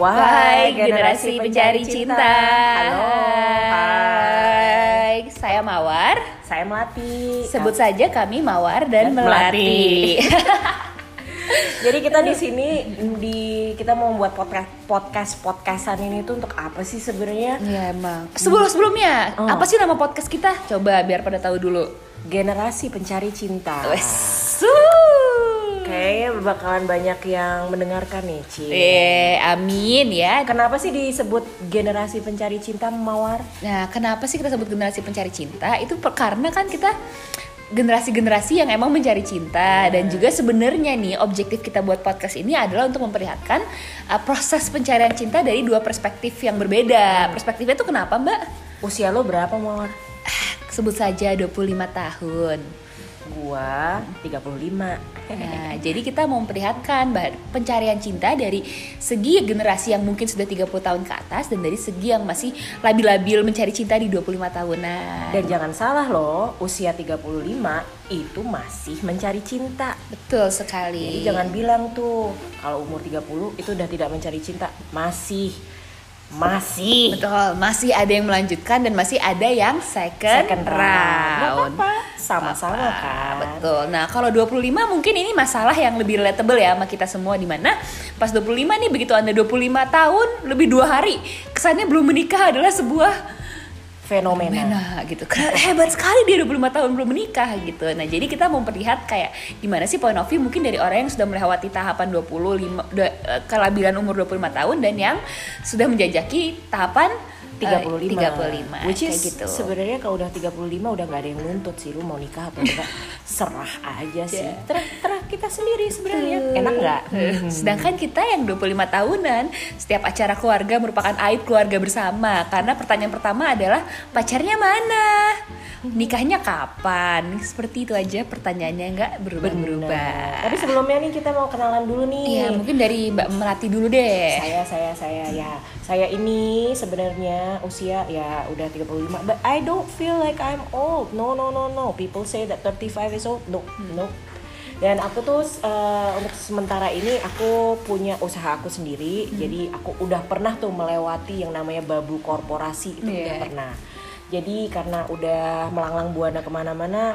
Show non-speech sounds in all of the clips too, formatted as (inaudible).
Wahai generasi pencari cinta. Halo. Hai. Saya Mawar. Saya Melati. Sebut saja kami Mawar dan, Dan Melati. (laughs) Jadi kita di sini di kita mau membuat podcast podcast podcastan ini tuh untuk apa sih sebenarnya? Iya emang. Sebelum sebelumnya, Oh. apa sih nama podcast kita? Coba biar pada tahu dulu. Generasi pencari cinta. Wes. Bakalan banyak yang mendengarkan nih, Ci. Eh, amin ya. Kenapa sih disebut generasi pencari cinta Mawar? Nah, kenapa sih kita sebut generasi pencari cinta? Itu per- karena kan kita generasi-generasi yang emang mencari cinta dan juga sebenarnya nih objektif kita buat podcast ini adalah untuk memperlihatkan uh, proses pencarian cinta dari dua perspektif yang berbeda. Perspektifnya tuh kenapa, Mbak? Usia lo berapa, Mawar? Sebut saja 25 tahun. Gua 35. Nah, jadi kita mau memperlihatkan pencarian cinta dari segi generasi yang mungkin sudah 30 tahun ke atas dan dari segi yang masih labil-labil mencari cinta di 25 tahunan. Dan jangan salah loh, usia 35 itu masih mencari cinta. Betul sekali. Jadi jangan bilang tuh kalau umur 30 itu udah tidak mencari cinta. Masih. Masih. Betul, masih ada yang melanjutkan dan masih ada yang second, Second round. sama-sama kan. Betul. Nah, kalau 25 mungkin ini masalah yang lebih relatable ya sama kita semua di mana pas 25 nih begitu Anda 25 tahun lebih dua hari kesannya belum menikah adalah sebuah Fenomena. fenomena gitu. Karena hebat sekali dia 25 tahun belum menikah gitu. Nah, jadi kita mau memperlihat kayak gimana sih point of view mungkin dari orang yang sudah melewati tahapan 25 da- eh, kelabilan umur 25 tahun dan yang sudah menjajaki tahapan eh, 35. 35 Which is gitu. sebenarnya kalau udah 35 udah nggak ada yang nuntut sih lu mau nikah atau (laughs) enggak. Serah aja sih. Yeah. Terah, terah kita sendiri sebenarnya. Enak nggak? Sedangkan kita yang 25 tahunan, setiap acara keluarga merupakan aib keluarga bersama. Karena pertanyaan pertama adalah pacarnya mana? Nikahnya kapan? Seperti itu aja pertanyaannya nggak berubah-berubah. Tapi sebelumnya nih kita mau kenalan dulu nih. Iya, mungkin dari Mbak Melati dulu deh. saya saya saya ya saya ini sebenarnya usia ya udah 35 but I don't feel like I'm old no no no no people say that 35 is old no no dan aku tuh eh, untuk sementara ini aku punya usaha aku sendiri jadi aku udah pernah tuh melewati yang namanya babu korporasi itu udah Iya. pernah jadi karena udah melanglang buana ke mana-mana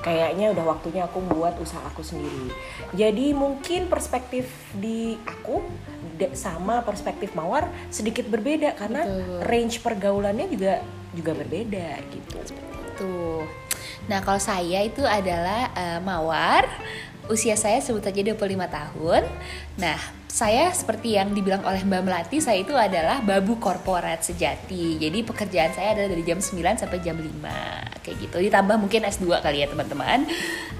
kayaknya udah waktunya aku buat usaha aku sendiri. Jadi mungkin perspektif di aku sama perspektif Mawar sedikit berbeda karena Betul. range pergaulannya juga juga berbeda gitu. Tuh. Nah, kalau saya itu adalah eh, Mawar. Usia saya sebut saja 25 tahun. Nah, saya seperti yang dibilang oleh Mbak Melati, saya itu adalah babu korporat sejati. Jadi pekerjaan saya adalah dari jam 9 sampai jam 5. Kayak gitu. Ditambah mungkin S2 kali ya, teman-teman.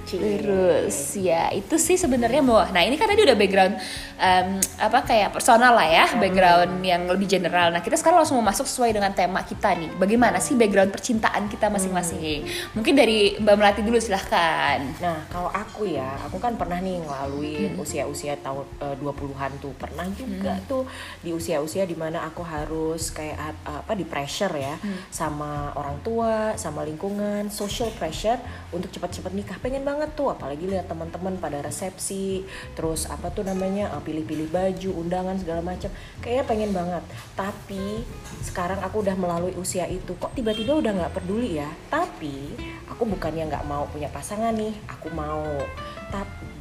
Terus ya itu sih sebenarnya bahwa nah ini kan tadi udah background em, apa kayak personal lah ya background yang lebih general. Nah kita sekarang langsung mau masuk sesuai dengan tema kita nih. Bagaimana sih background percintaan kita masing-masing? Mungkin dari Mbak Melati dulu silahkan. Nah, kalau aku ya, aku kan pernah nih ngelaluin usia-usia tahun eh, 20-an tuh. Pernah juga tuh di usia-usia di mana aku harus kayak apa di pressure ya sama orang tua, sama lingkungan, social pressure untuk cepat-cepat nikah. Pengen banget tuh, apalagi lihat teman-teman pada resepsi, terus apa tuh namanya pilih-pilih baju, undangan segala macam. Kayaknya pengen banget. Tapi sekarang aku udah melalui usia itu, kok tiba-tiba udah nggak peduli ya. Tapi aku bukannya nggak mau punya pasangan nih, aku mau.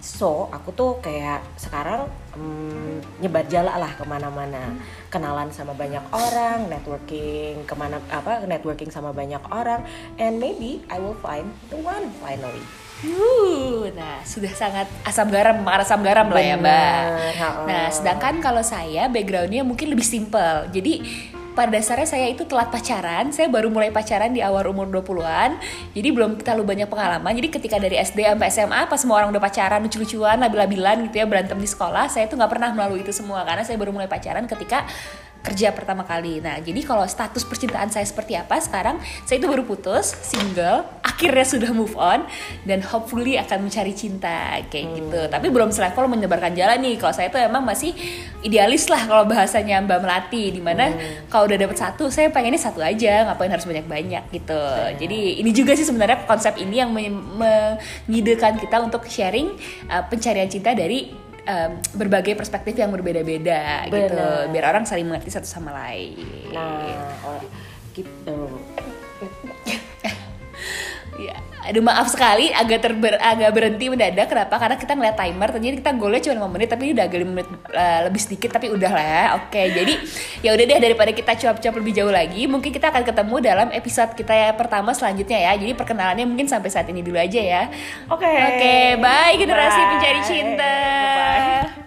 So aku tuh kayak sekarang mm, nyebar jala lah ke mana-mana, kenalan sama banyak orang, networking ke mana apa networking sama banyak orang, and maybe I will find the one finally. Uh, nah sudah sangat asam garam, asam garam lah ya mbak. Nah sedangkan kalau saya backgroundnya mungkin lebih simple. Jadi pada dasarnya saya itu telat pacaran. Saya baru mulai pacaran di awal umur 20-an. Jadi belum terlalu banyak pengalaman. Jadi ketika dari SD sampai SMA pas semua orang udah pacaran, lucu-lucuan, labil-labilan gitu ya, berantem di sekolah, saya tuh nggak pernah melalui itu semua karena saya baru mulai pacaran ketika kerja pertama kali. Nah, jadi kalau status percintaan saya seperti apa sekarang? Saya itu baru putus, single, akhirnya sudah move on dan hopefully akan mencari cinta kayak gitu. Tapi belum selevel menyebarkan jalan nih. Kalau saya tuh emang masih idealis lah kalau bahasanya Mbak Melati di mana kalau udah dapet satu, saya pengennya satu aja, ngapain harus banyak-banyak gitu. Jadi ini juga sih sebenarnya konsep ini yang men- mengidekan kita untuk sharing uh, pencarian cinta dari em, berbagai perspektif yang berbeda-beda gitu biar orang saling mengerti satu sama lain Nah, oh, gitu. Ya, aduh maaf sekali agak terber agak berhenti mendadak kenapa? Karena kita ngeliat timer ternyata kita golnya cuma 5 menit tapi ini udah agak 5 menit eh, lebih sedikit tapi udah lah ya. Oke, jadi ya udah deh daripada kita cuap-cuap lebih jauh lagi, mungkin kita akan ketemu dalam episode kita yang pertama selanjutnya ya. Jadi perkenalannya mungkin sampai saat ini dulu aja ya. Oke. Oke, bye generasi Bye. pencari cinta. Bye.